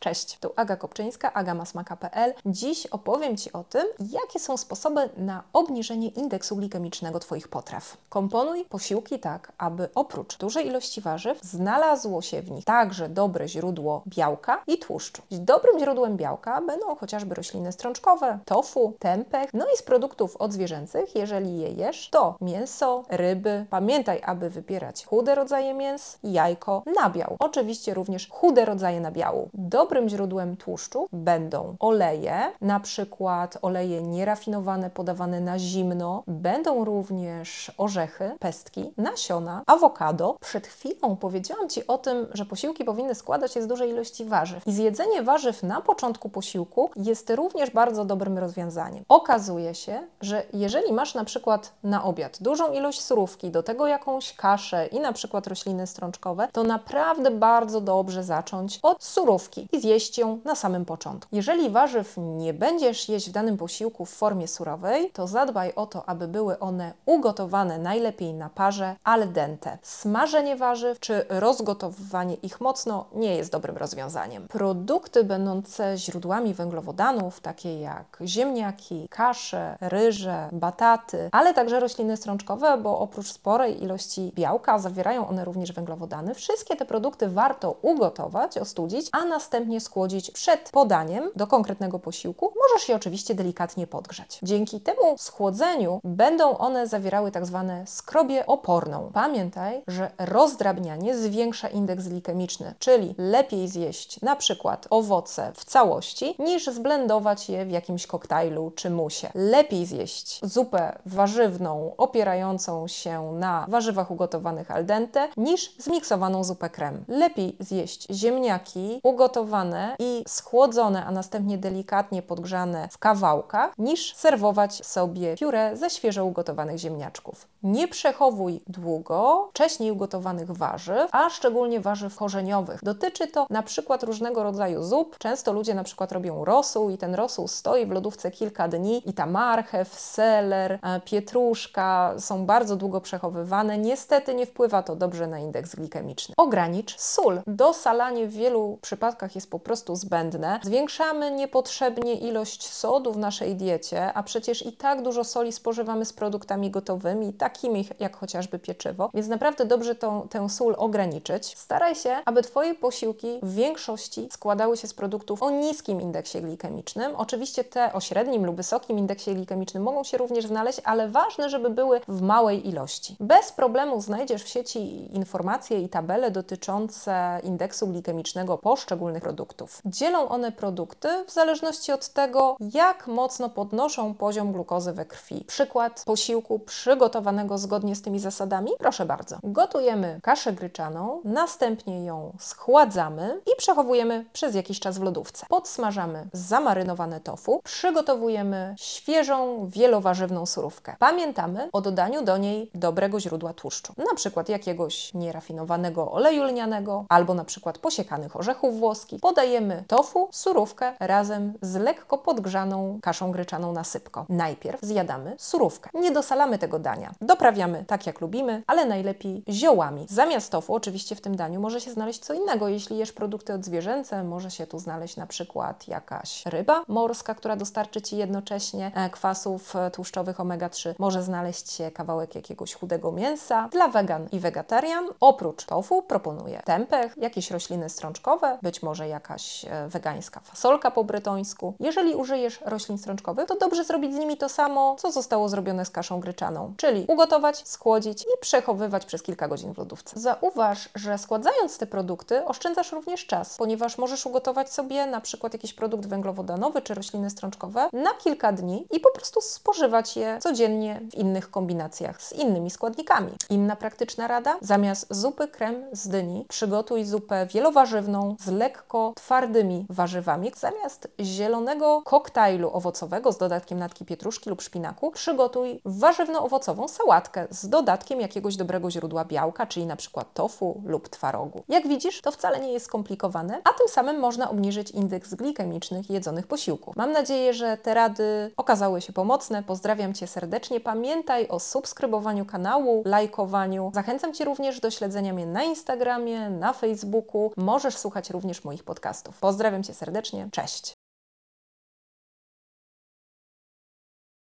Cześć, tu Aga Kopczyńska, agamasmaka.pl. Dziś opowiem Ci o tym, jakie są sposoby na obniżenie indeksu glikemicznego Twoich potraw. Komponuj posiłki tak, aby oprócz dużej ilości warzyw znalazło się w nich także dobre źródło białka i tłuszczu. Dobrym źródłem białka będą chociażby rośliny strączkowe, tofu, tempeh, no i z produktów odzwierzęcych, jeżeli je jesz, to mięso, ryby. Pamiętaj, aby wybierać chude rodzaje mięs, jajko, nabiał. Oczywiście również chude rodzaje nabiału. Dobrym źródłem tłuszczu będą oleje, na przykład oleje nierafinowane podawane na zimno. Będą również orzechy, pestki, nasiona, awokado. Przed chwilą powiedziałam Ci o tym, że posiłki powinny składać się z dużej ilości warzyw. I zjedzenie warzyw na początku posiłku jest również bardzo dobrym rozwiązaniem. Okazuje się, że jeżeli masz na przykład na obiad dużą ilość surówki, do tego jakąś kaszę i na przykład rośliny strączkowe, to naprawdę bardzo dobrze zacząć od surówki i zjeść ją na samym początku. Jeżeli warzyw nie będziesz jeść w danym posiłku w formie surowej, to zadbaj o to, aby były one ugotowane najlepiej na parze al dente. Smażenie warzyw czy rozgotowywanie ich mocno nie jest dobrym rozwiązaniem. Produkty będące źródłami węglowodanów, takie jak ziemniaki, kasze, ryże, bataty, ale także rośliny strączkowe, bo oprócz sporej ilości białka zawierają one również węglowodany. Wszystkie te produkty warto ugotować, ostudzić, a następnie schłodzić przed podaniem do konkretnego posiłku. Możesz je oczywiście delikatnie podgrzać. Dzięki temu schłodzeniu będą one zawierały tak zwane skrobie oporną. Pamiętaj, że rozdrabnianie zwiększa indeks glikemiczny, czyli lepiej zjeść na przykład owoce w całości, niż zblendować je w jakimś koktajlu czy musie. Lepiej zjeść zupę warzywną opierającą się na warzywach ugotowanych al dente, niż zmiksowaną zupę krem. Lepiej zjeść ziemniaki ugotowane i schłodzone, a następnie delikatnie podgrzane w kawałkach, niż serwować sobie pióre ze świeżo ugotowanych ziemniaczków. Nie przechowuj długo wcześniej ugotowanych warzyw, a szczególnie warzyw korzeniowych. Dotyczy to na przykład różnego rodzaju zup. Często ludzie na przykład robią rosół i ten rosół stoi w lodówce kilka dni i ta marchew, seler, e, pietruszka są bardzo długo przechowywane. Niestety nie wpływa to dobrze na indeks glikemiczny. Ogranicz sól. Dosalanie w wielu przypadkach jest po prostu zbędne. Zwiększamy niepotrzebnie ilość sodu w naszej diecie, a przecież i tak dużo soli spożywamy z produktami gotowymi, takimi jak chociażby pieczywo, więc naprawdę dobrze tą, tę sól ograniczyć. Staraj się, aby Twoje posiłki w większości składały się z produktów o niskim indeksie glikemicznym. Oczywiście te o średnim lub wysokim indeksie glikemicznym mogą się również znaleźć, ale ważne, żeby były w małej ilości. Bez problemu znajdziesz w sieci informacje i tabele dotyczące indeksu glikemicznego poszczególnych produktów. Dzielą one produkty w zależności od tego, jak mocno podnoszą poziom glukozy we krwi. Przykład posiłku przygotowanego zgodnie z tymi zasadami? Proszę bardzo. Gotujemy kaszę gryczaną, następnie ją schładzamy i przechowujemy przez jakiś czas w lodówce. Podsmażamy zamarynowane tofu, przygotowujemy świeżą, wielowarzywną surówkę. Pamiętamy o dodaniu do niej dobrego źródła tłuszczu, na przykład jakiegoś nierafinowanego oleju lnianego albo na przykład posiekanych orzechów włoskich. Podajemy tofu, surówkę razem z lekko podgrzaną kaszą gryczaną na sypko. Najpierw zjadamy surówkę. Nie dosalamy tego dania. Doprawiamy tak jak lubimy, ale najlepiej ziołami. Zamiast tofu oczywiście w tym daniu może się znaleźć co innego. Jeśli jesz produkty odzwierzęce, może się tu znaleźć na przykład jakaś ryba morska, która dostarczy Ci jednocześnie e, kwasów e, tłuszczowych omega-3. Może znaleźć się kawałek jakiegoś chudego mięsa. Dla wegan i wegetarian oprócz tofu proponuję tempeh, jakieś rośliny strączkowe, być może jakaś e, wegańska fasolka po brytońsku. Jeżeli użyjesz roślin strączkowych, to dobrze zrobić z nimi to samo, co zostało zrobione z kaszą gryczaną, czyli ugotować, schłodzić i przechowywać przez kilka godzin w lodówce. Zauważ, że składając te produkty oszczędzasz również czas, ponieważ możesz ugotować sobie na przykład jakiś produkt węglowodanowy czy rośliny strączkowe na kilka dni i po prostu spożywać je codziennie w innych kombinacjach z innymi składnikami. Inna praktyczna rada: zamiast zupy krem z dyni, przygotuj zupę wielowarzywną z lekko twardymi warzywami. Zamiast zielonego koktajlu owocowego z dodatkiem natki pietruszki lub szpinaku, przygotuj warzywno-owocową sałatkę z dodatkiem jakiegoś dobrego źródła białka, czyli na przykład tofu lub twarogu. Jak widzisz, to wcale nie jest skomplikowane, a tym samym można obniżyć indeks glikemicznych jedzonych posiłków. Mam nadzieję, że te rady okazały się pomocne. Pozdrawiam Cię serdecznie. Pamiętaj o subskrybowaniu kanału, lajkowaniu. Zachęcam Cię również do śledzenia mnie na Instagramie, na Facebooku. Możesz słuchać również moich podcastów. Pozdrawiam Cię serdecznie, cześć!